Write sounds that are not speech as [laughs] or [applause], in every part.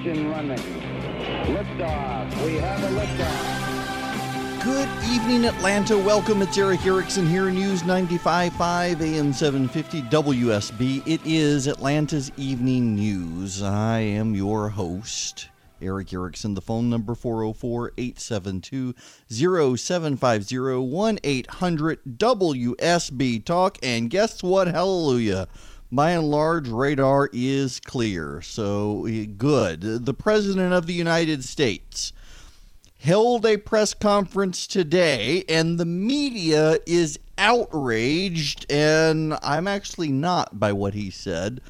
engine running. Liftoff. We have a liftoff. Good evening, Atlanta. Welcome. It's Erick Erickson here, News 95.5 AM 750 WSB. It is Atlanta's Evening News. I am your host, Erick Erickson. The phone number 404 872 0750 1 800 WSB Talk. And guess what? Hallelujah. By and large, radar is clear. So good. The President of the United States held a press conference today, and the media is outraged, and I'm actually not by what he said.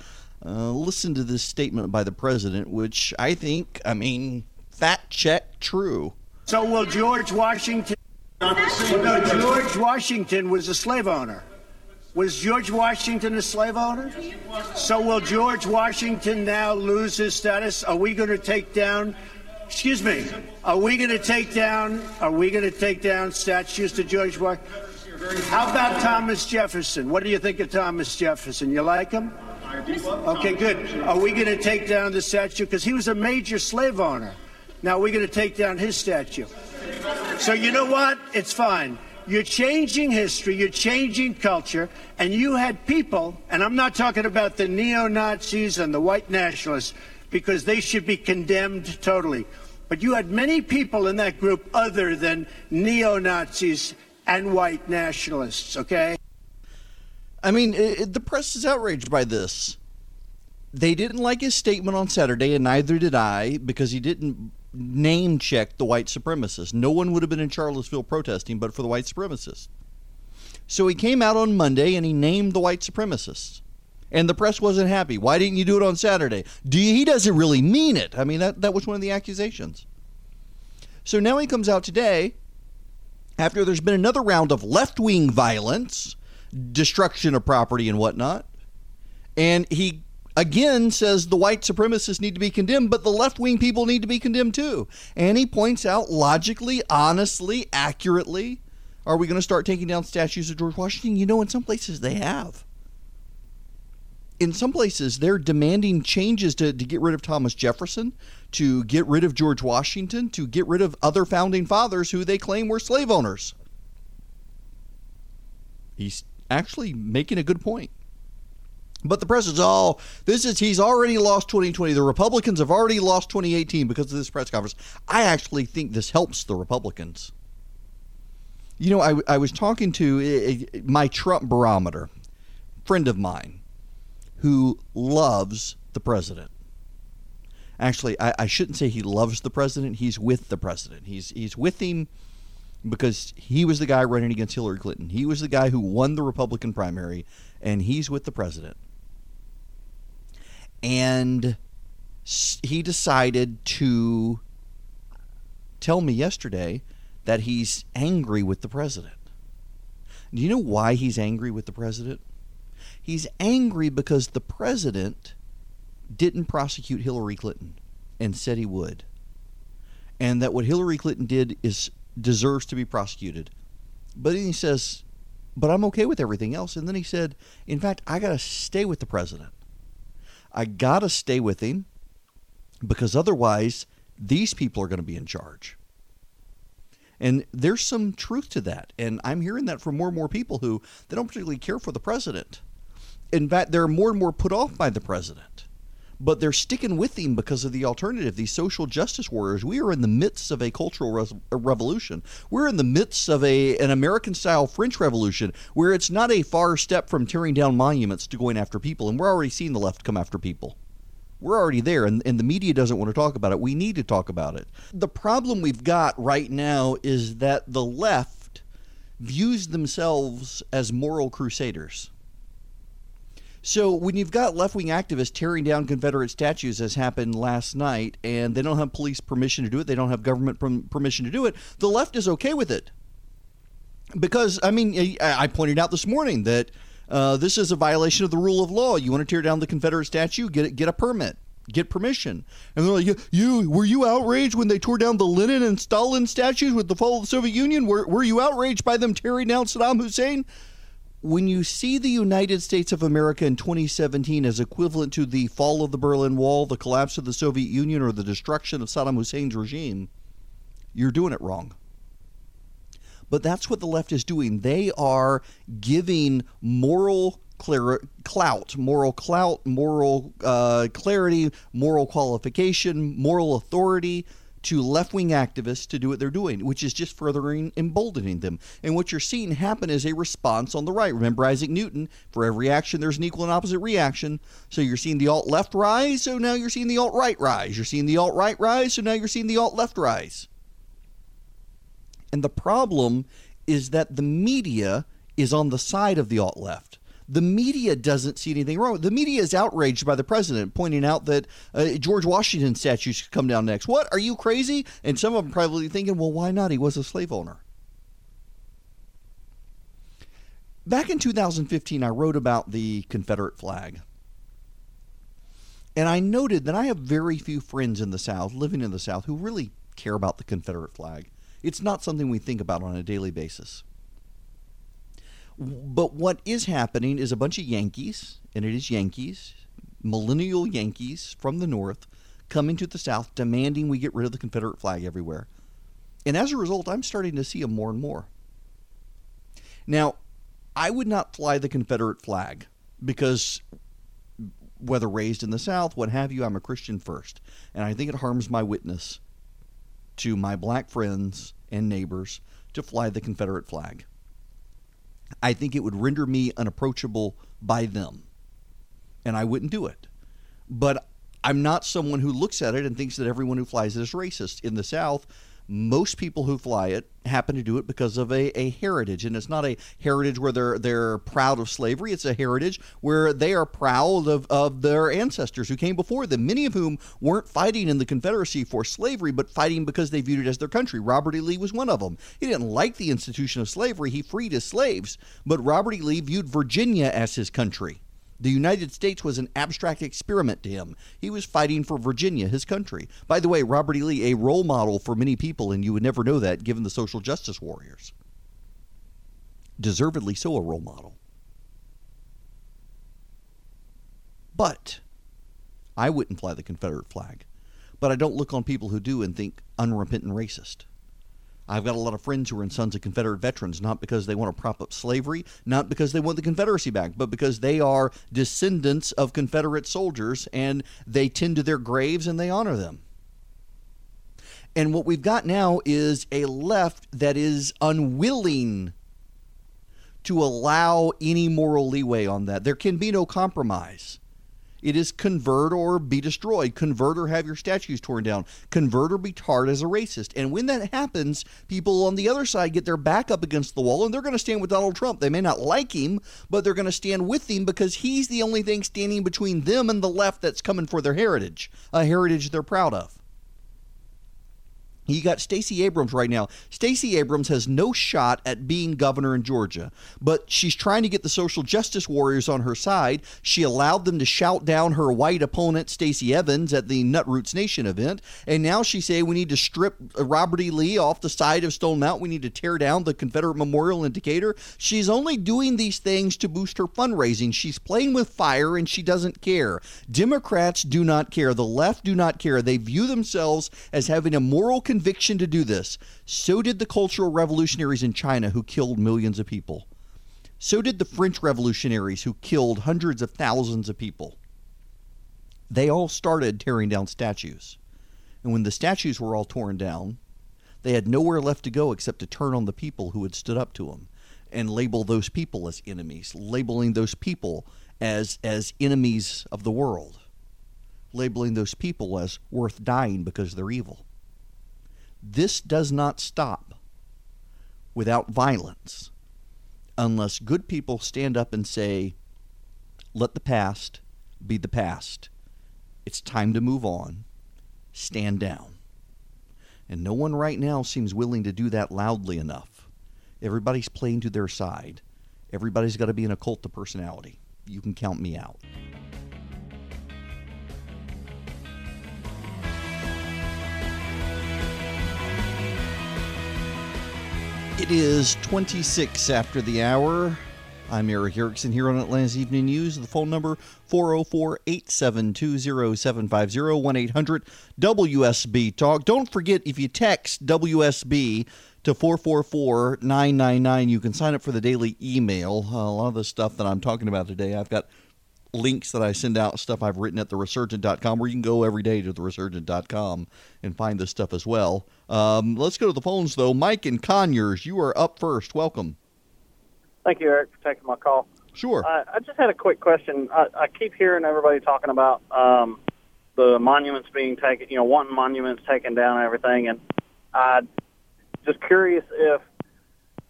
Uh, listen to this statement by the president, which I think, I mean, fact check true. So will George Washington? No, George Washington was a slave owner. Was George Washington a slave owner? So will George Washington now lose his status? Are we going to take down Excuse me. Are we going to take down? Are we going to take down statues to George Washington? How about Thomas Jefferson? What do you think of Thomas Jefferson? You like him? Okay, good. Are we going to take down the statue because he was a major slave owner? Now we're going to take down his statue. So you know what? It's fine. You're changing history, you're changing culture, and you had people, and I'm not talking about the neo Nazis and the white nationalists, because they should be condemned totally. But you had many people in that group other than neo Nazis and white nationalists, okay? I mean, it, the press is outraged by this. They didn't like his statement on Saturday, and neither did I, because he didn't name checked the white supremacists. No one would have been in Charlottesville protesting but for the white supremacists. So he came out on Monday and he named the white supremacists and the press wasn't happy. Why didn't you do it on Saturday? Do you, he doesn't really mean it. I mean, that, that was one of the accusations. So now he comes out today after there's been another round of left wing violence, destruction of property and whatnot. And he again says the white supremacists need to be condemned, but the left wing people need to be condemned too. And he points out logically, honestly, accurately are we going to start taking down statues of George Washington? You know, in some places they have in some places they're demanding changes to, to get rid of Thomas Jefferson, to get rid of George Washington, to get rid of other founding fathers who they claim were slave owners. He's actually making a good point. But the press is all this is he's already lost 2020. The Republicans have already lost 2018 because of this press conference. I actually think this helps the Republicans. You know, I, I was talking to eh, eh, my Trump barometer, friend of mine, who loves the president. Actually, I, I, shouldn't say he loves the president. He's with the president. He's he's with him because he was the guy running against Hillary Clinton. He was the guy who won the Republican primary, and he's with the president. And he decided to tell me yesterday that he's angry with the president. Do you know why he's angry with the president? He's angry because the president didn't prosecute Hillary Clinton and said he would. And that what Hillary Clinton did is deserves to be prosecuted. But he says, but I'm okay with everything else. And then he said, in fact, I got to stay with the president. I got to stay with him because otherwise these people are going to be in charge. And there's some truth to that. And I'm hearing that from more and more people who they don't particularly care for the president in fact, they're more and more put off by the president. But they're sticking with him because of the alternative, these social justice warriors. We are in the midst of a cultural revolution. We're in the midst of a an American style French Revolution where it's not a far step from tearing down monuments to going after people. And we're already seeing the left come after people. We're already there, and, and the media doesn't want to talk about it. We need to talk about it. The problem we've got right now is that the left views themselves as moral crusaders so when you've got left wing activists tearing down Confederate statues, as happened last night, and they don't have police permission to do it, they don't have government permission to do it, the left is okay with it. Because, I mean, I pointed out this morning that uh, this is a violation of the rule of law. You want to tear down the Confederate statue? Get get a permit, get permission. And they're like, "You were you outraged when they tore down the Lenin and Stalin statues with the fall of the Soviet Union? Were were you outraged by them tearing down Saddam Hussein?" When you see the United States of America in 2017 as equivalent to the fall of the Berlin Wall, the collapse of the Soviet Union, or the destruction of Saddam Hussein's regime, you're doing it wrong. But that's what the left is doing. They are giving moral clout, moral clout, moral uh, clarity, moral qualification, moral authority to left wing activists to do what they're doing, which is just furthering emboldening them. And what you're seeing happen is a response on the right. Remember Isaac Newton for every action, there's an equal and opposite reaction. So you're seeing the alt left rise, so now you're seeing the alt right rise. You're seeing the alt right rise, so now you're seeing the alt left rise. And the problem is that the media is on the side of the alt left the media doesn't see anything wrong. The media is outraged by the president pointing out that uh, George Washington statues should come down next. What? Are you crazy? And some of them probably thinking, well, why not? He was a slave owner. Back in 2015, I wrote about the Confederate flag. And I noted that I have very few friends in the South, living in the South, who really care about the Confederate flag. It's not something we think about on a daily basis. But what is happening is a bunch of Yankees, and it is Yankees, millennial Yankees from the North, coming to the South demanding we get rid of the Confederate flag everywhere. And as a result, I'm starting to see them more and more. Now, I would not fly the Confederate flag because whether raised in the South, what have you, I'm a Christian first. And I think it harms my witness to my black friends and neighbors to fly the Confederate flag. I think it would render me unapproachable by them. And I wouldn't do it. But I'm not someone who looks at it and thinks that everyone who flies is racist. In the South, most people who fly it happen to do it because of a, a heritage and it's not a heritage where they're they're proud of slavery. It's a heritage where they are proud of, of their ancestors who came before them many of whom weren't fighting in the confederacy for slavery but fighting because they viewed it as their country. Robert e. Lee was one of them he didn't like the institution of slavery. He freed his slaves but robert e. Lee viewed virginia as his country the United States was an abstract experiment to him. He was fighting for Virginia, his country. By the way, Robert E. Lee, a role model for many people, and you would never know that given the social justice warriors. Deservedly so, a role model. But I wouldn't fly the Confederate flag. But I don't look on people who do and think unrepentant racist. I've got a lot of friends who are in Sons of Confederate Veterans, not because they want to prop up slavery, not because they want the Confederacy back, but because they are descendants of Confederate soldiers and they tend to their graves and they honor them. And what we've got now is a left that is unwilling to allow any moral leeway on that. There can be no compromise. It is convert or be destroyed. Convert or have your statues torn down. Convert or be tarred as a racist. And when that happens, people on the other side get their back up against the wall and they're going to stand with Donald Trump. They may not like him, but they're going to stand with him because he's the only thing standing between them and the left that's coming for their heritage, a heritage they're proud of. You got Stacey Abrams right now. Stacey Abrams has no shot at being governor in Georgia, but she's trying to get the social justice warriors on her side. She allowed them to shout down her white opponent, Stacey Evans, at the Netroots Nation event, and now she's saying we need to strip Robert E. Lee off the side of Stone Mountain. We need to tear down the Confederate Memorial in Decatur. She's only doing these things to boost her fundraising. She's playing with fire, and she doesn't care. Democrats do not care. The left do not care. They view themselves as having a moral to do this. So did the cultural revolutionaries in China who killed millions of people. So did the French revolutionaries who killed hundreds of thousands of people. They all started tearing down statues. And when the statues were all torn down, they had nowhere left to go except to turn on the people who had stood up to them and label those people as enemies, labeling those people as as enemies of the world, labeling those people as worth dying because they're evil. This does not stop without violence unless good people stand up and say, let the past be the past. It's time to move on. Stand down. And no one right now seems willing to do that loudly enough. Everybody's playing to their side. Everybody's got to be in a cult of personality. You can count me out. It is 26 after the hour I'm Erick Erickson here on Atlanta's Evening News. The phone number 404-872-0750 1-800 WSB Talk. Don't forget if you text WSB to 444-999 you can sign up for the daily email. Uh, a lot of the stuff that I'm talking about today, I've got links that I send out, stuff I've written at theresurgent.com, where you can go every day to theresurgent.com and find this stuff as well. Um, let's go to the phones, though. Mike and Conyers, you are up first. Welcome. Thank you, Erick, for taking my call. Sure. Uh, I just had a quick question. I, I keep hearing everybody talking about um, the monuments being taken, you know, wanting monuments taken down and everything, and I just curious if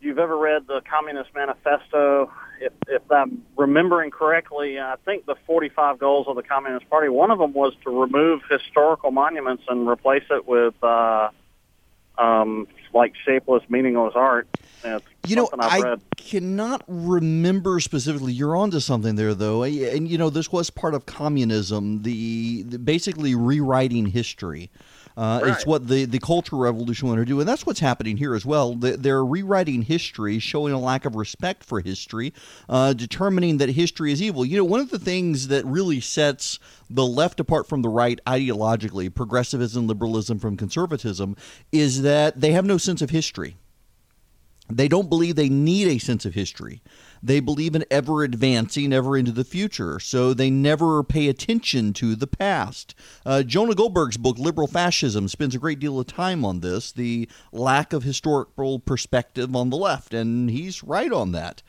you've ever read the Communist Manifesto. If, if I'm remembering correctly, I think the 45 goals of the Communist Party, one of them was to remove historical monuments and replace it with uh, um, like shapeless, meaningless art. It's you know, I've read. cannot remember specifically. You're onto something there, though, and you know this was part of communism. The, the basically rewriting history. Uh, It's what the, the Cultural Revolution wanted to do, and that's what's happening here as well. They- They're rewriting history, showing a lack of respect for history, uh, determining that history is evil. You know, one of the things that really sets the left apart from the right ideologically, progressivism, liberalism from conservatism, is that they have no sense of history. They don't believe they need a sense of history. They believe in ever advancing, ever into the future. So they never pay attention to the past. Uh, Jonah Goldberg's book, Liberal Fascism, spends a great deal of time on this the lack of historical perspective on the left. And he's right on that.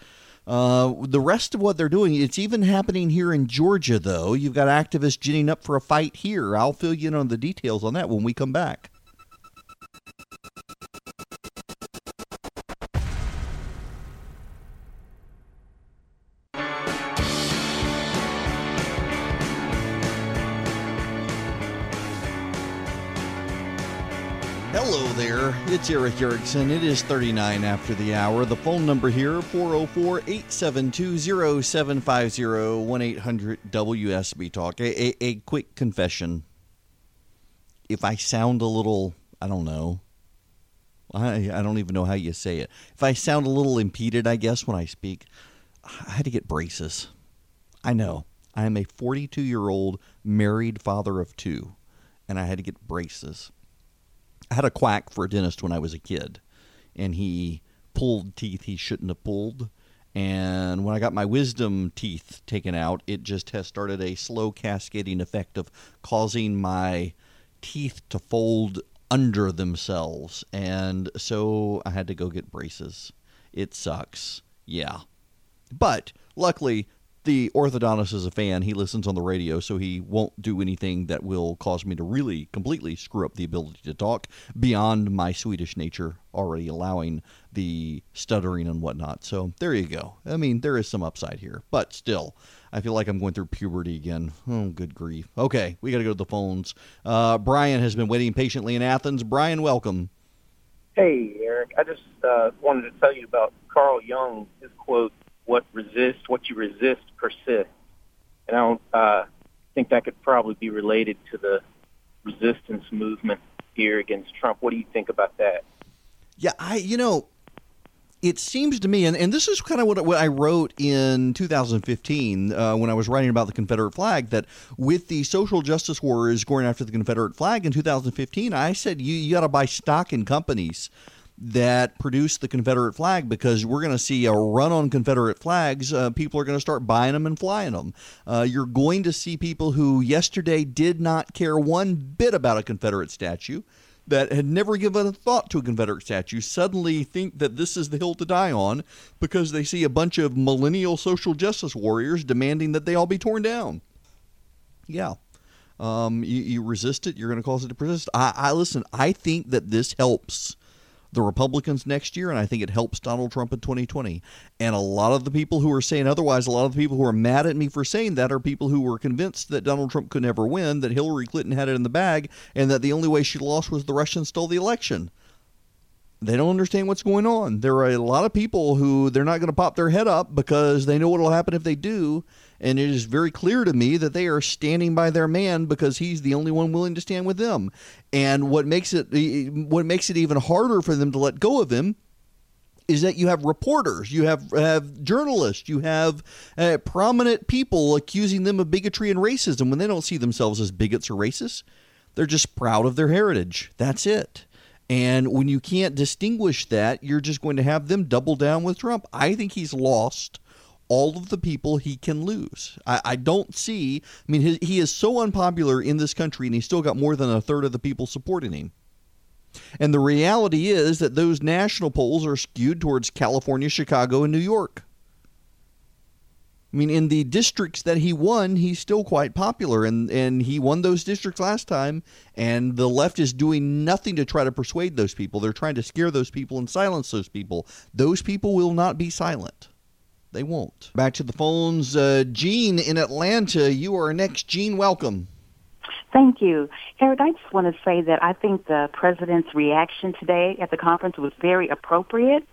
Uh, the rest of what they're doing, it's even happening here in Georgia, though. You've got activists ginning up for a fight here. I'll fill you in on the details on that when we come back. It's Erick Erickson. It is 39 after the hour. The phone number here 404 872 0750 1 800 WSB Talk. A, a, a quick confession. If I sound a little, I don't know, I, I don't even know how you say it. If I sound a little impeded, I guess, when I speak, I had to get braces. I know. I am a 42 year old married father of two, and I had to get braces. I had a quack for a dentist when I was a kid, and he pulled teeth he shouldn't have pulled. And when I got my wisdom teeth taken out, it just has started a slow cascading effect of causing my teeth to fold under themselves. And so I had to go get braces. It sucks. Yeah. But luckily, the orthodontist is a fan. He listens on the radio, so he won't do anything that will cause me to really completely screw up the ability to talk beyond my Swedish nature already allowing the stuttering and whatnot. So there you go. I mean, there is some upside here, but still, I feel like I'm going through puberty again. Oh, good grief. Okay, we got to go to the phones. Uh, Brian has been waiting patiently in Athens. Brian, welcome. Hey, Erick. I just uh, wanted to tell you about Carl Jung. His quote, "What resist, what you resist, persists." And I don't uh, think that could probably be related to the resistance movement here against Trump. What do you think about that? Yeah, I you know, it seems to me, and, and this is kind of what, what I wrote in 2015 uh, when I was writing about the Confederate flag, that with the social justice wars going after the Confederate flag in 2015, I said you, you got to buy stock in companies that produce the Confederate flag because we're going to see a run on Confederate flags. Uh, people are going to start buying them and flying them. Uh, you're going to see people who yesterday did not care one bit about a Confederate statue that had never given a thought to a Confederate statue suddenly think that this is the hill to die on because they see a bunch of millennial social justice warriors demanding that they all be torn down. Yeah. Um, you, you resist it, you're going to cause it to persist. I, I listen. I think that this helps the Republicans next year, and I think it helps Donald Trump in 2020. And a lot of the people who are saying otherwise, a lot of the people who are mad at me for saying that are people who were convinced that Donald Trump could never win, that Hillary Clinton had it in the bag, and that the only way she lost was the Russians stole the election. They don't understand what's going on. There are a lot of people who they're not going to pop their head up because they know what will happen if they do. And it is very clear to me that they are standing by their man because he's the only one willing to stand with them. And what makes it what makes it even harder for them to let go of him is that you have reporters, you have, have journalists, you have uh, prominent people accusing them of bigotry and racism when they don't see themselves as bigots or racists. They're just proud of their heritage. That's it. And when you can't distinguish that, you're just going to have them double down with Trump. I think he's lost all of the people he can lose. I, I don't see, I mean, his, he is so unpopular in this country, and he's still got more than a third of the people supporting him. And the reality is that those national polls are skewed towards California, Chicago, and New York. I mean, in the districts that he won, he's still quite popular, and, and he won those districts last time. And the left is doing nothing to try to persuade those people. They're trying to scare those people and silence those people. Those people will not be silent. They won't. Back to the phones. Uh, Gene in Atlanta, you are next. Gene, welcome. Thank you. Erick, I just want to say that I think the president's reaction today at the conference was very appropriate.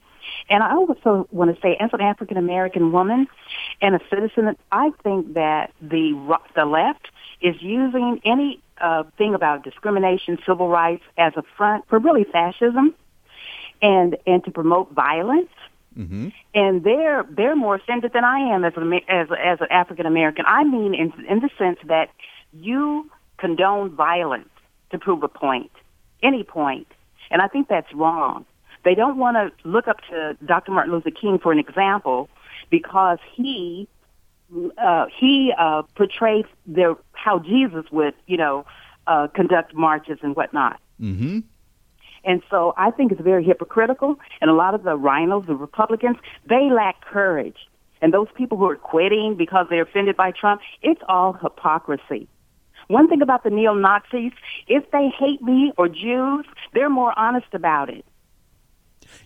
And I also want to say, as an African American woman and a citizen, I think that the the left is using any uh, thing about discrimination, civil rights as a front for really fascism, and and to promote violence. Mm-hmm. And they're they're more offended than I am as an as as an African American. I mean, in in the sense that you condone violence to prove a point, any point, and I think that's wrong. They don't want to look up to Dr. Martin Luther King for an example because he uh, he uh, portrays their how Jesus would you know uh, conduct marches and whatnot. Mm-hmm. And so I think it's very hypocritical. And a lot of the rhinos, the Republicans, they lack courage. And those people who are quitting because they're offended by Trump, it's all hypocrisy. One thing about the neo Nazis, if they hate me or Jews, they're more honest about it.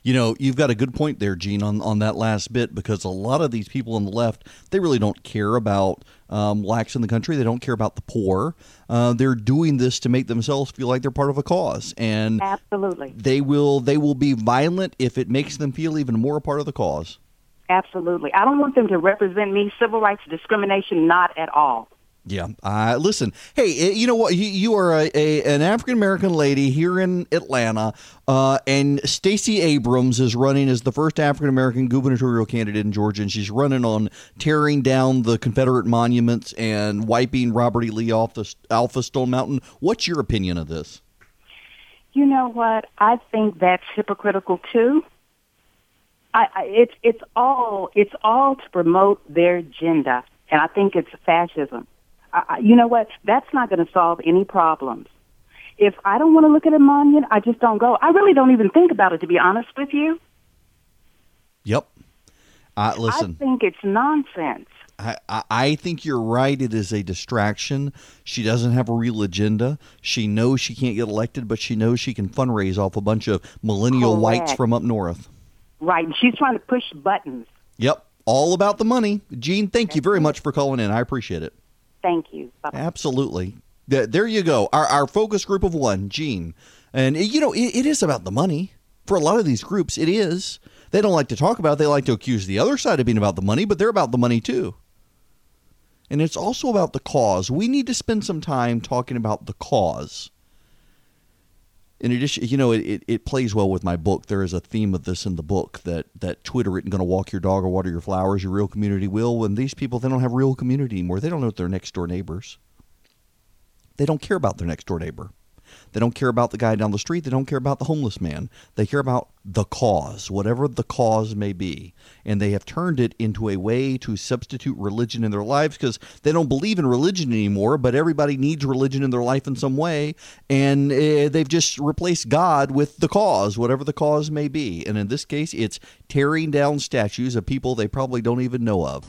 You know, you've got a good point there, Gene, on, on that last bit, because a lot of these people on the left, they really don't care about um, blacks in the country. They don't care about the poor. Uh, they're doing this to make themselves feel like they're part of a cause, and absolutely, they will they will be violent if it makes them feel even more a part of the cause. Absolutely, I don't want them to represent me. Civil rights discrimination, not at all. Yeah. Uh, listen, hey, eh, you know what? You, you are a, a an African American lady here in Atlanta, uh, and Stacey Abrams is running as the first African American gubernatorial candidate in Georgia, and she's running on tearing down the Confederate monuments and wiping Robert E. Lee off the Alpha Stone Mountain. What's your opinion of this? You know what? I think that's hypocritical too. I, I, it's it's all it's all to promote their agenda, and I think it's fascism. I, you know what? That's not going to solve any problems. If I don't want to look at a monument, I just don't go. I really don't even think about it, to be honest with you. Yep. Uh, listen. I think it's nonsense. I, I think you're right. It is a distraction. She doesn't have a real agenda. She knows she can't get elected, but she knows she can fundraise off a bunch of millennial Correct. whites from up north. Right. And She's trying to push buttons. Yep. All about the money. Gene, thank you very much for calling in. I appreciate it. Thank you. Bye-bye. Absolutely. There you go. Our, our focus group of one, Gene. And, you know, it, it is about the money. For a lot of these groups, it is. They don't like to talk about it. They like to accuse the other side of being about the money, but they're about the money too. And it's also about the cause. We need to spend some time talking about the cause. In addition, you know, it, it plays well with my book. There is a theme of this in the book that, that Twitter isn't going to walk your dog or water your flowers. Your real community will. And these people, they don't have real community anymore. They don't know their next door neighbors. They don't care about their next door neighbor. They don't care about the guy down the street. They don't care about the homeless man. They care about the cause, whatever the cause may be. And they have turned it into a way to substitute religion in their lives because they don't believe in religion anymore, but everybody needs religion in their life in some way. And uh, they've just replaced God with the cause, whatever the cause may be. And in this case, it's tearing down statues of people they probably don't even know of.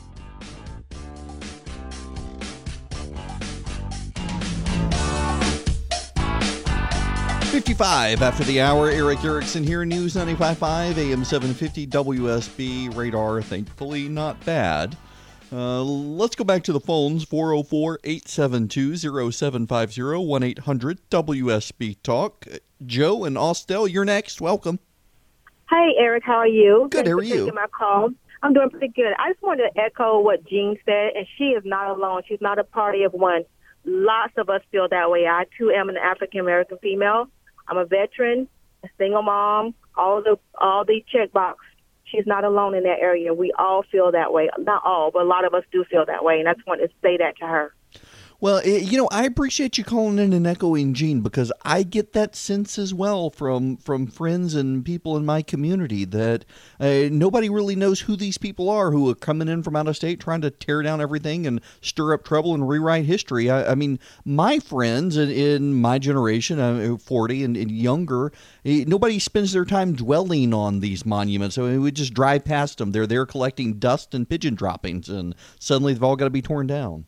55 after the hour. Erick Erickson here, News 95.5, AM 750, WSB radar. Thankfully, not bad. Uh, let's go back to the phones 404 872 0750 1 800 WSB Talk. Joe and Austell, you're next. Welcome. Hey, Erick, how are you? Good, Thanks how are you? Taking my call. I'm doing pretty good. I just wanted to echo what Gene said, and she is not alone. She's not a party of one. Lots of us feel that way. I too am an African American female. I'm a veteran, a single mom, all the all the check box she's not alone in that area. We all feel that way. Not all, but a lot of us do feel that way. And I just want to say that to her. Well, it, you know, I appreciate you calling in and echoing Gene because I get that sense as well from from friends and people in my community that uh, nobody really knows who these people are who are coming in from out of state trying to tear down everything and stir up trouble and rewrite history. I, I mean, my friends in, in my generation, uh, 40 and, and younger, eh, nobody spends their time dwelling on these monuments. I mean, we just drive past them. They're there collecting dust and pigeon droppings, and suddenly they've all got to be torn down.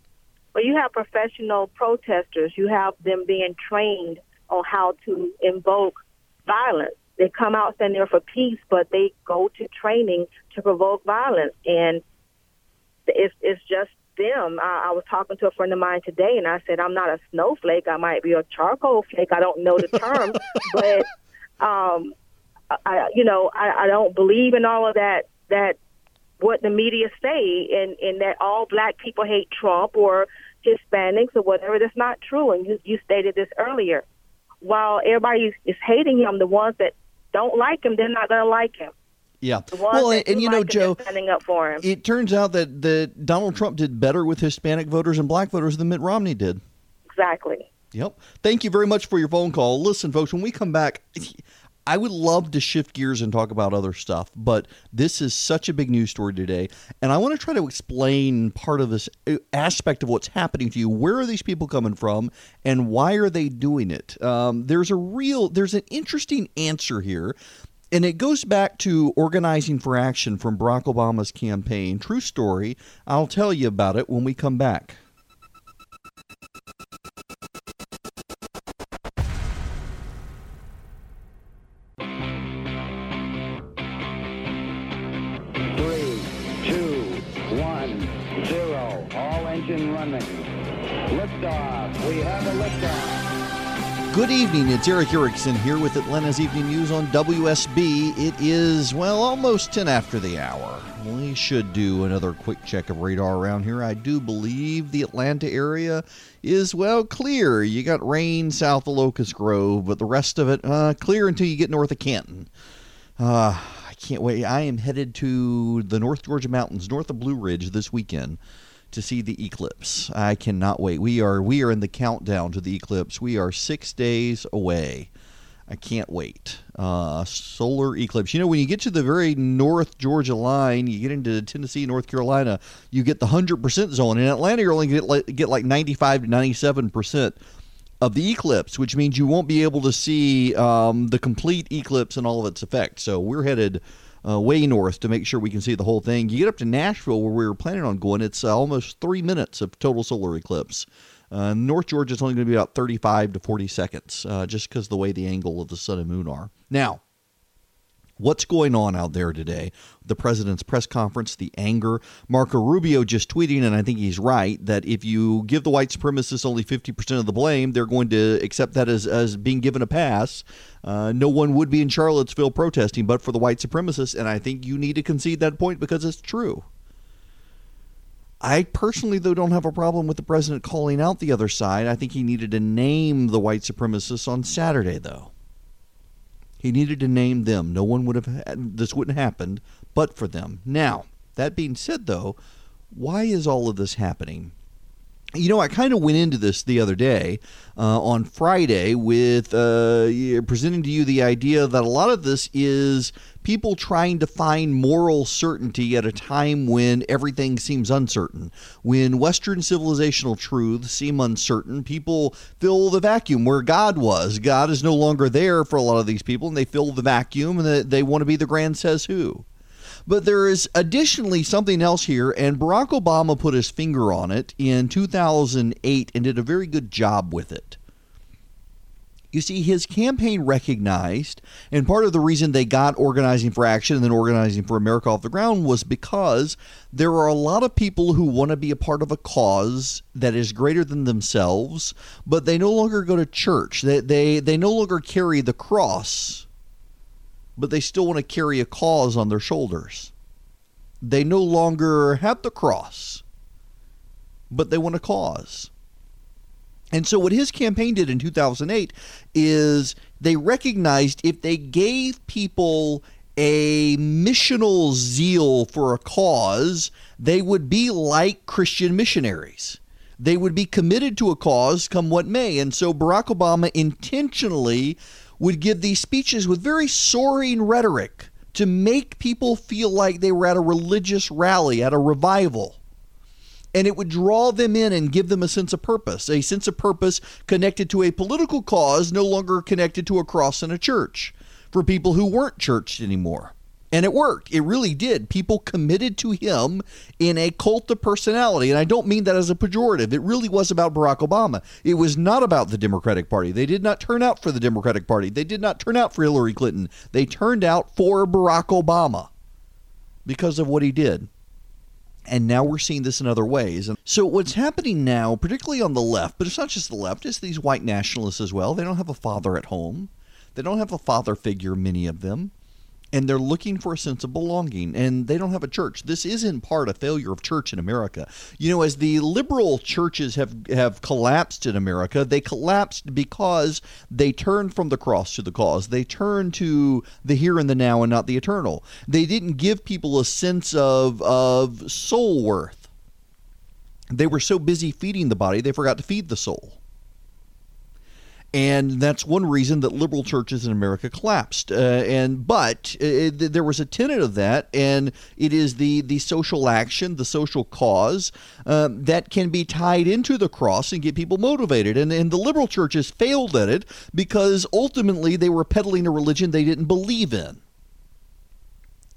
But you have professional protesters. You have them being trained on how to invoke violence. They come out saying they're for peace, but they go to training to provoke violence, and it's it's just them. I, I was talking to a friend of mine today, and I said I'm not a snowflake. I might be a charcoal flake. I don't know the term, [laughs] but um, I you know I, I don't believe in all of that that what the media say and and that all black people hate Trump or Hispanics or whatever. That's not true. And you, you stated this earlier. While everybody is hating him, the ones that don't like him, they're not going to like him. Yeah. Well, and, and you know, Joe, standing up for him. it turns out that, that Donald Trump did better with Hispanic voters and black voters than Mitt Romney did. Exactly. Yep. Thank you very much for your phone call. Listen, folks, when we come back, [laughs] I would love to shift gears and talk about other stuff, but this is such a big news story today. And I want to try to explain part of this uh, aspect of what's happening to you. Where are these people coming from and why are they doing it? Um, there's a real, there's an interesting answer here. And it goes back to organizing for action from Barack Obama's campaign. True story. I'll tell you about it when we come back. Running. Liftoff. We have a liftoff. Good evening. It's Erick Erickson here with Atlanta's Evening News on WSB. It is, well, almost 10 after the hour. We should do another quick check of radar around here. I do believe the Atlanta area is, well, clear. You got rain south of Locust Grove, but the rest of it, uh, clear until you get north of Canton. Uh, I can't wait. I am headed to the North Georgia mountains, north of Blue Ridge, this weekend to see the eclipse. I cannot wait. We are we are in the countdown to the eclipse. We are six days away. I can't wait. Uh, solar eclipse. You know, when you get to the very North Georgia line, you get into Tennessee, North Carolina, you get the hundred percent zone. In Atlanta, you're only get like, get like ninety five to ninety seven percent of the eclipse, which means you won't be able to see um, the complete eclipse and all of its effects. So we're headed uh, way north to make sure we can see the whole thing. You get up to Nashville, where we were planning on going, it's uh, almost three minutes of total solar eclipse. Uh, North Georgia is only going to be about 35 to 40 seconds, uh, just because the way the angle of the sun and moon are. Now, What's going on out there today? The president's press conference, the anger. Marco Rubio just tweeting, and I think he's right, that if you give the white supremacists only 50% of the blame, they're going to accept that as, as being given a pass. Uh, no one would be in Charlottesville protesting but for the white supremacists, and I think you need to concede that point because it's true. I personally, though, don't have a problem with the president calling out the other side. I think he needed to name the white supremacists on Saturday, though. He needed to name them. No one would have had, this wouldn't have happened but for them. Now, that being said though, why is all of this happening? You know, I kind of went into this the other day uh, on Friday with uh, presenting to you the idea that a lot of this is people trying to find moral certainty at a time when everything seems uncertain. When Western civilizational truths seem uncertain, people fill the vacuum where God was. God is no longer there for a lot of these people, and they fill the vacuum and they, want to be the grand says who. But there is additionally something else here, and Barack Obama put his finger on it in 2008 and did a very good job with it. You see, his campaign recognized, and part of the reason they got Organizing for Action and then Organizing for America off the ground was because there are a lot of people who want to be a part of a cause that is greater than themselves, but they no longer go to church. They, they, they no longer carry the cross but they still want to carry a cause on their shoulders. They no longer have the cross, but they want a cause. And so, what his campaign did in 2008 is they recognized if they gave people a missional zeal for a cause, they would be like Christian missionaries. They would be committed to a cause come what may. And so Barack Obama intentionally would give these speeches with very soaring rhetoric to make people feel like they were at a religious rally, at a revival. And it would draw them in and give them a sense of purpose, a sense of purpose connected to a political cause, no longer connected to a cross and a church for people who weren't churched anymore. And it worked. It really did. People committed to him in a cult of personality. And I don't mean that as a pejorative. It really was about Barack Obama. It was not about the Democratic Party. They did not turn out for the Democratic Party. They did not turn out for Hillary Clinton. They turned out for Barack Obama because of what he did. And now we're seeing this in other ways. And so what's happening now, particularly on the left, but it's not just the left, it's these white nationalists as well. They don't have a father at home. They don't have a father figure, many of them and they're looking for a sense of belonging and they don't have a church. This is in part a failure of church in america. You know as the liberal churches have have collapsed in america they collapsed because they turned from the cross to the cause. They turned to the here and the now and not the eternal. They didn't give people a sense of of soul worth. They were so busy feeding the body they forgot to feed the soul and that's one reason that liberal churches in America collapsed. Uh, and but uh, there was a tenet of that, and it is the the social action, the social cause um, that can be tied into the cross and get people motivated. And and the liberal churches failed at it because ultimately they were peddling a religion they didn't believe in.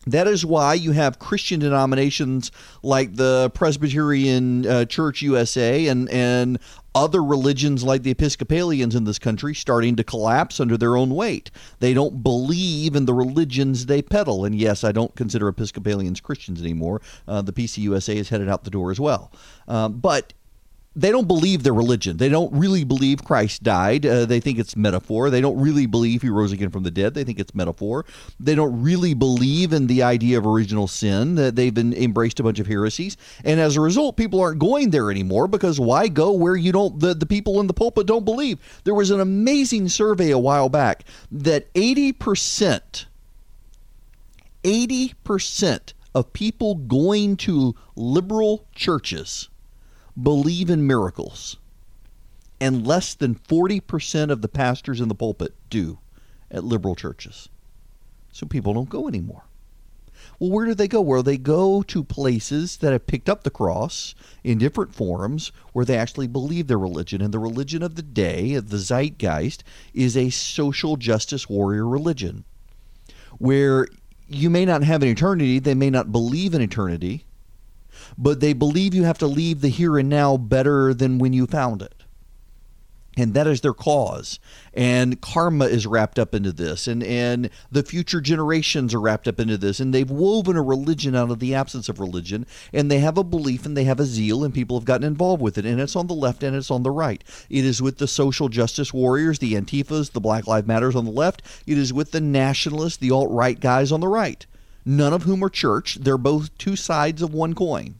That is why you have Christian denominations like the Presbyterian uh, Church USA and, and other religions like the Episcopalians in this country starting to collapse under their own weight. They don't believe in the religions they peddle. And yes, I don't consider Episcopalians Christians anymore. Uh, the PCUSA is headed out the door as well. Uh, but they don't believe their religion. They don't really believe Christ died. Uh, they think it's metaphor. They don't really believe he rose again from the dead. They think it's metaphor. They don't really believe in the idea of original sin. Uh, they've been embraced a bunch of heresies, and as a result, people aren't going there anymore because why go where you don't the, the people in the pulpit don't believe? There was an amazing survey a while back that eighty percent, eighty percent of people going to liberal churches believe in miracles, and less than 40% of the pastors in the pulpit do at liberal churches. So people don't go anymore. Well, where do they go? Well, they go to places that have picked up the cross in different forms where they actually believe their religion. And the religion of the day, of the zeitgeist, is a social justice warrior religion where you may not have an eternity, they may not believe in eternity, but they believe you have to leave the here and now better than when you found it. And that is their cause. And karma is wrapped up into this, and, and the future generations are wrapped up into this. And they've woven a religion out of the absence of religion, and they have a belief and they have a zeal, and people have gotten involved with it. And it's on the left and it's on the right. It is with the social justice warriors, the Antifas, the Black Lives Matters on the left. It is with the nationalists, the alt right guys on the right none of whom are church. They're both two sides of one coin.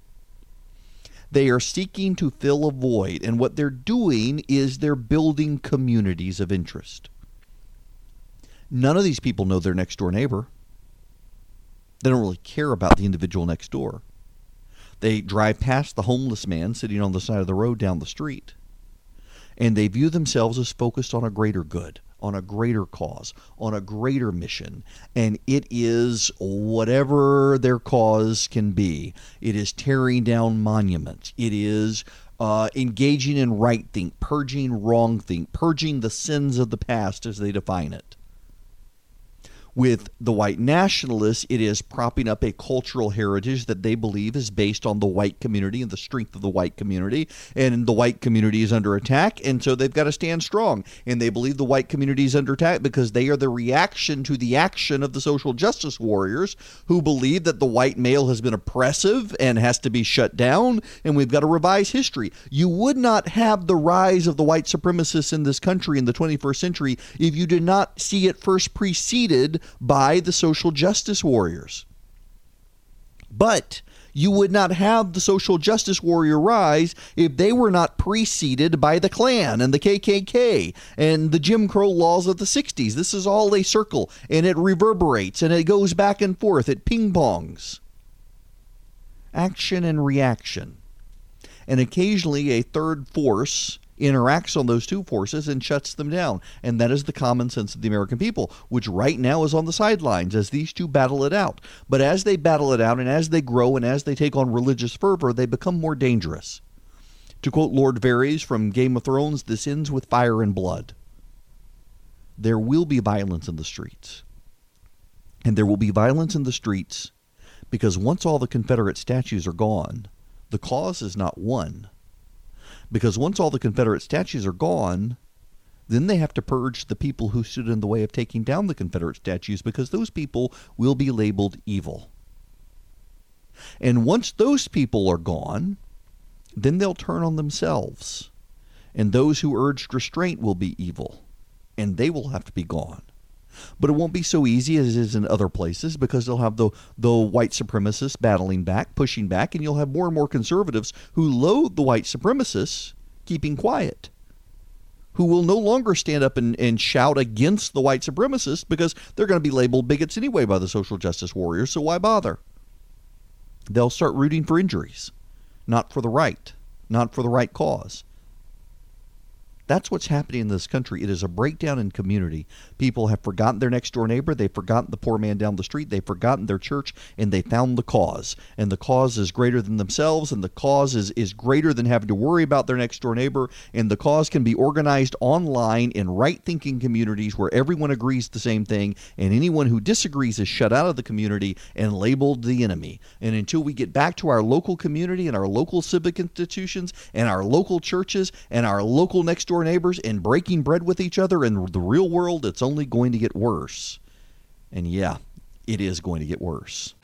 They are seeking to fill a void, and what they're doing is they're building communities of interest. None of these people know their next door neighbor. They don't really care about the individual next door. They drive past the homeless man sitting on the side of the road down the street, and they view themselves as focused on a greater good on a greater cause, on a greater mission. And it is whatever their cause can be. It is tearing down monuments. It is uh, engaging in right think, purging wrong think, purging the sins of the past as they define it with the white nationalists, it is propping up a cultural heritage that they believe is based on the white community and the strength of the white community. And the white community is under attack, and so they've got to stand strong. And they believe the white community is under attack because they are the reaction to the action of the social justice warriors who believe that the white male has been oppressive and has to be shut down, and we've got to revise history. You would not have the rise of the white supremacists in this country in the 21st century if you did not see it first preceded by the social justice warriors. But You would not have the social justice warrior rise if they were not preceded by the Klan and the KKK and the Jim Crow laws of the 60s. This is all a circle and it reverberates and it goes back and forth. It ping pongs. Action and reaction. And occasionally a third force interacts on those two forces and shuts them down. And that is the common sense of the American people, which right now is on the sidelines as these two battle it out. But as they battle it out and as they grow and as they take on religious fervor, they become more dangerous. To quote Lord Varys from Game of Thrones, this ends with fire and blood. There will be violence in the streets. And there will be violence in the streets because once all the Confederate statues are gone, the cause is not won because once all the Confederate statues are gone, then they have to purge the people who stood in the way of taking down the Confederate statues because those people will be labeled evil. And once those people are gone, then they'll turn on themselves. And those who urged restraint will be evil, and they will have to be gone. But it won't be so easy as it is in other places because they'll have the, the white supremacists battling back, pushing back, and you'll have more and more conservatives who loathe the white supremacists keeping quiet, who will no longer stand up and, and shout against the white supremacists because they're going to be labeled bigots anyway by the social justice warriors, so why bother? They'll start rooting for injuries, not for the right, not for the right cause. That's what's happening in this country. It is a breakdown in community. People have forgotten their next door neighbor. They've forgotten the poor man down the street. They've forgotten their church, and they found the cause. And the cause is greater than themselves, and the cause is, is greater than having to worry about their next door neighbor. And the cause can be organized online in right thinking communities where everyone agrees the same thing, and anyone who disagrees is shut out of the community and labeled the enemy. And until we get back to our local community and our local civic institutions and our local churches and our local next door neighbors and breaking bread with each other in the real world, it's only going to get worse. And yeah, it is going to get worse.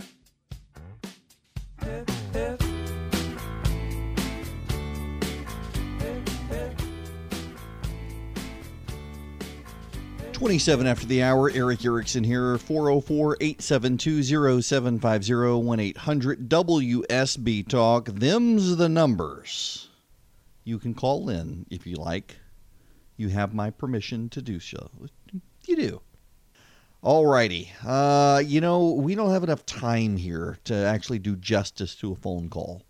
Twenty-seven after the hour. Erick Erickson here. 404-872-0750 1-800 WSB Talk. Them's the numbers. You can call in if you like. You have my permission to do so. You do. Alrighty. Uh, you know, we don't have enough time here to actually do justice to a phone call.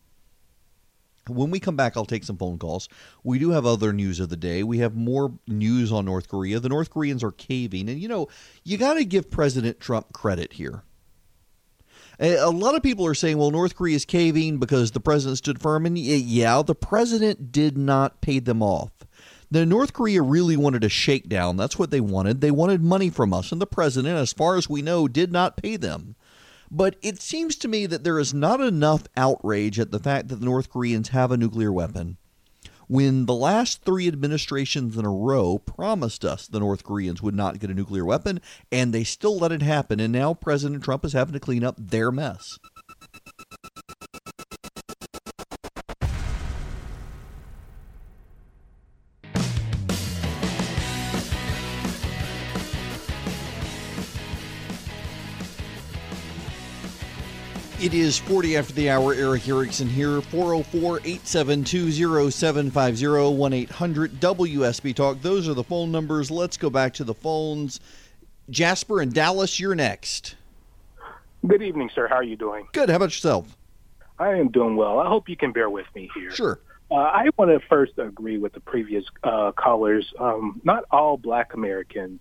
When we come back, I'll take some phone calls. We do have other news of the day. We have more news on North Korea. The North Koreans are caving. And, you know, you got to give President Trump credit here. A lot of people are saying, well, North Korea is caving because the president stood firm. And yeah, the president did not pay them off. The North Korea really wanted a shakedown. That's what they wanted. They wanted money from us, and the president, as far as we know, did not pay them. But it seems to me that there is not enough outrage at the fact that the North Koreans have a nuclear weapon when the last three administrations in a row promised us the North Koreans would not get a nuclear weapon, and they still let it happen. And now President Trump is having to clean up their mess. It is 40 after the hour. Erick Erickson here. 404 872 0750 1 800 WSB Talk. Those are the phone numbers. Let's go back to the phones. Jasper and Dallas, you're next. Good evening, sir. How are you doing? Good. How about yourself? I am doing well. I hope you can bear with me here. Sure. Uh, I want to first agree with the previous uh, callers. Um, not all black Americans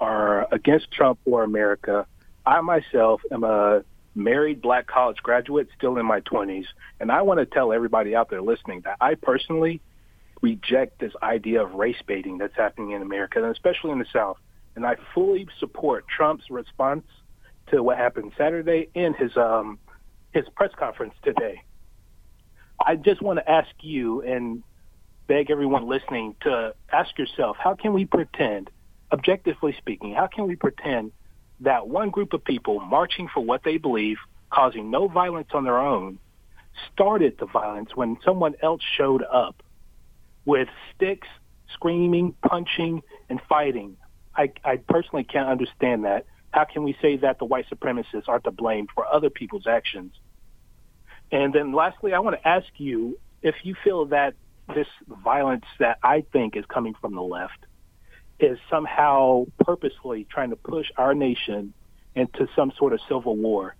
are against Trump or America. I myself am a married black college graduate, still in my 20s. And I want to tell everybody out there listening that I personally reject this idea of race baiting that's happening in America, and especially in the South. And I fully support Trump's response to what happened Saturday in his um, his press conference today. I just want to ask you and beg everyone listening to ask yourself, how can we pretend, objectively speaking, how can we pretend that one group of people marching for what they believe, causing no violence on their own, started the violence when someone else showed up with sticks, screaming, punching, and fighting. I, I personally can't understand that. How can we say that the white supremacists aren't to blame for other people's actions? And then lastly, I want to ask you if you feel that this violence that I think is coming from the left is somehow purposely trying to push our nation into some sort of civil war.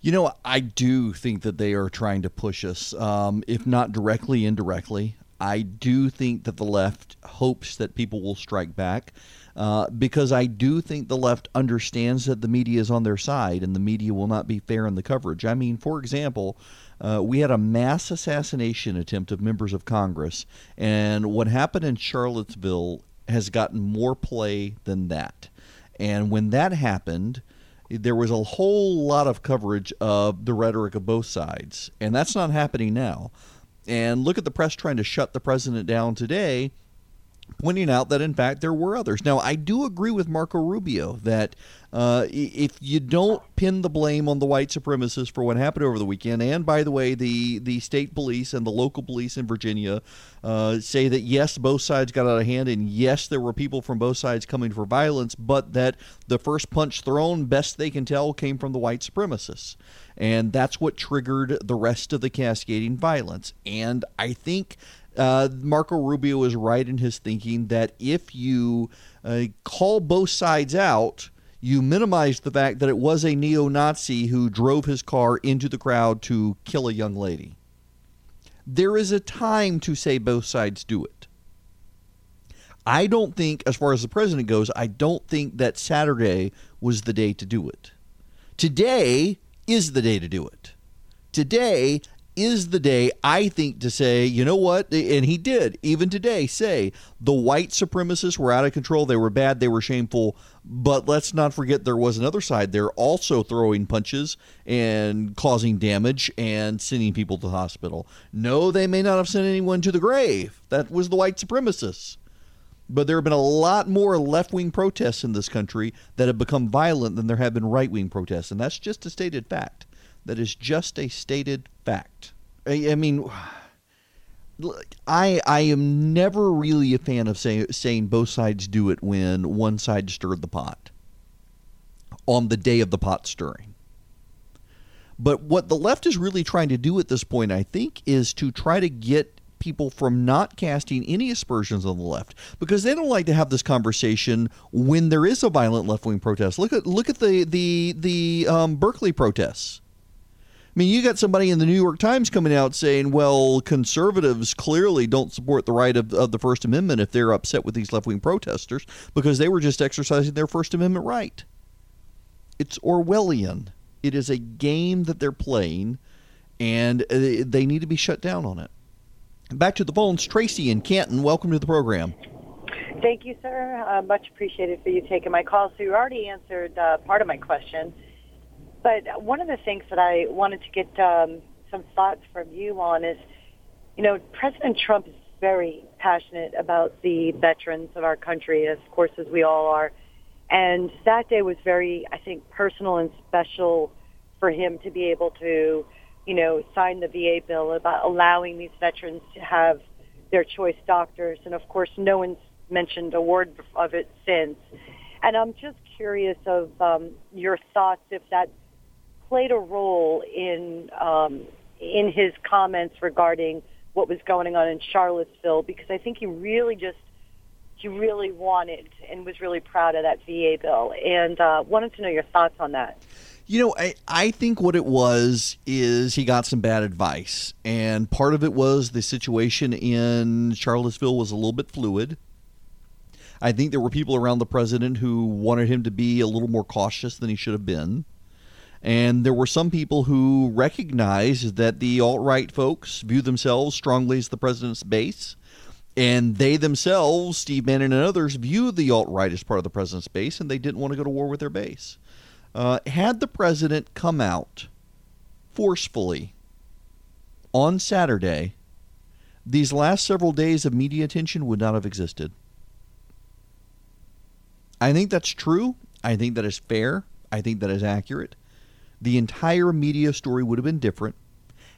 You know, I do think that they are trying to push us, um, if not directly, indirectly. I do think that the left hopes that people will strike back uh, because I do think the left understands that the media is on their side and the media will not be fair in the coverage. I mean, for example, uh, we had a mass assassination attempt of members of Congress, and what happened in Charlottesville has gotten more play than that. And when that happened, there was a whole lot of coverage of the rhetoric of both sides, and that's not happening now. And look at the press trying to shut the president down today pointing out that in fact there were others. Now, I do agree with Marco Rubio that uh, if you don't pin the blame on the white supremacists for what happened over the weekend, and by the way, the the state police and the local police in Virginia uh, say that yes, both sides got out of hand, and yes, there were people from both sides coming for violence, but that the first punch thrown, best they can tell, came from the white supremacists. And that's what triggered the rest of the cascading violence. And I think uh, Marco Rubio is right in his thinking that if you uh, call both sides out, you minimize the fact that it was a neo Nazi who drove his car into the crowd to kill a young lady. There is a time to say both sides do it. I don't think, as far as the president goes, I don't think that Saturday was the day to do it. Today is the day to do it. Today, is the day, I think, to say, you know what? And he did, even today, say the white supremacists were out of control. They were bad. They were shameful. But let's not forget there was another side there also throwing punches and causing damage and sending people to the hospital. No, they may not have sent anyone to the grave. That was the white supremacists. But there have been a lot more left wing protests in this country that have become violent than there have been right wing protests. And that's just a stated fact that is just a stated fact. I, I mean, I I am never really a fan of say, saying both sides do it when one side stirred the pot on the day of the pot stirring. But what the left is really trying to do at this point, I think, is to try to get people from not casting any aspersions on the left because they don't like to have this conversation when there is a violent left wing protest. Look at look at the the the um, Berkeley protests. I mean, you got somebody in the New York Times coming out saying, well, conservatives clearly don't support the right of, of the First Amendment if they're upset with these left wing protesters because they were just exercising their First Amendment right. It's Orwellian. It is a game that they're playing, and uh, they need to be shut down on it. Back to the phones. Tracy in Canton, welcome to the program. Thank you, sir. Uh, much appreciated for you taking my call. So you already answered uh, part of my question but one of the things that I wanted to get um, some thoughts from you on is, you know, President Trump is very passionate about the veterans of our country, as of course, as we all are. And that day was very, I think, personal and special for him to be able to, you know, sign the VA bill about allowing these veterans to have their choice doctors. And of course, no one's mentioned a word of it since. And I'm just curious of um, your thoughts if that played a role in um, in his comments regarding what was going on in Charlottesville because I think he really just he really wanted and was really proud of that VA bill and uh, wanted to know your thoughts on that. You know, I, I think what it was is he got some bad advice. And part of it was the situation in Charlottesville was a little bit fluid. I think there were people around the president who wanted him to be a little more cautious than he should have been. And there were some people who recognized that the alt right folks view themselves strongly as the president's base. And they themselves, Steve Bannon and others, view the alt right as part of the president's base, and they didn't want to go to war with their base. Uh, had the president come out forcefully on Saturday, these last several days of media attention would not have existed. I think that's true. I think that is fair. I think that is accurate the entire media story would have been different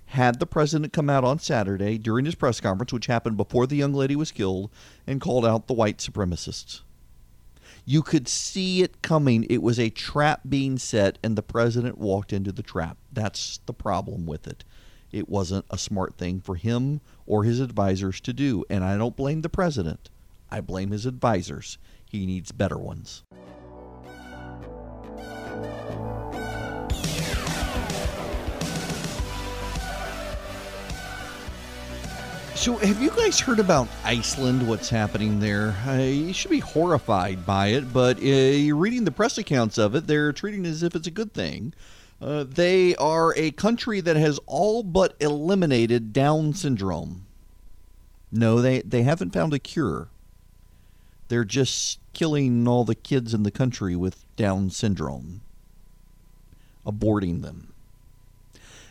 had the president come out on Saturday during his press conference, which happened before the young lady was killed, and called out the white supremacists. You could see it coming. It was a trap being set, and the president walked into the trap. That's the problem with it. It wasn't a smart thing for him or his advisors to do. And I don't blame the president, I blame his advisors. He needs better ones. So, have you guys heard about Iceland? What's happening there? Uh, you should be horrified by it, but uh, you're reading the press accounts of it. They're treating it as if it's a good thing. Uh, they are a country that has all but eliminated Down syndrome. No, they, they haven't found a cure. They're just killing all the kids in the country with Down syndrome, aborting them.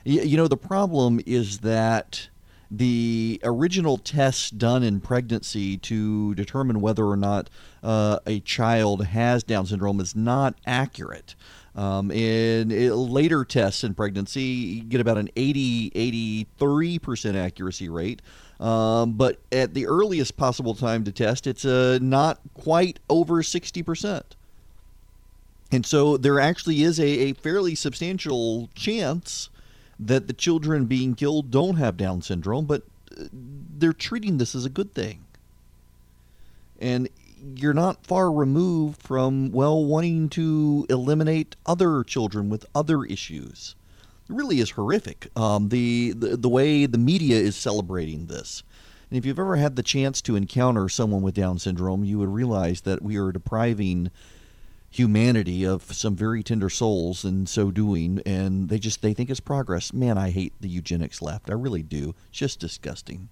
You, you know, the problem is that the original tests done in pregnancy to determine whether or not uh, a child has Down syndrome is not accurate. Um, in later tests in pregnancy, you get about an 80 83% accuracy rate. Um, but at the earliest possible time to test, it's uh, not quite over 60%. And so there actually is a, a fairly substantial chance that the children being killed don't have Down syndrome, but uh, they're treating this as a good thing. And you're not far removed from, well, wanting to eliminate other children with other issues. It really is horrific. Um, the, the the way the media is celebrating this. And if you've ever had the chance to encounter someone with Down syndrome, you would realize that we are depriving humanity of some very tender souls in so doing and they just they think it's progress. Man i hate the eugenics left. I really do. It's just disgusting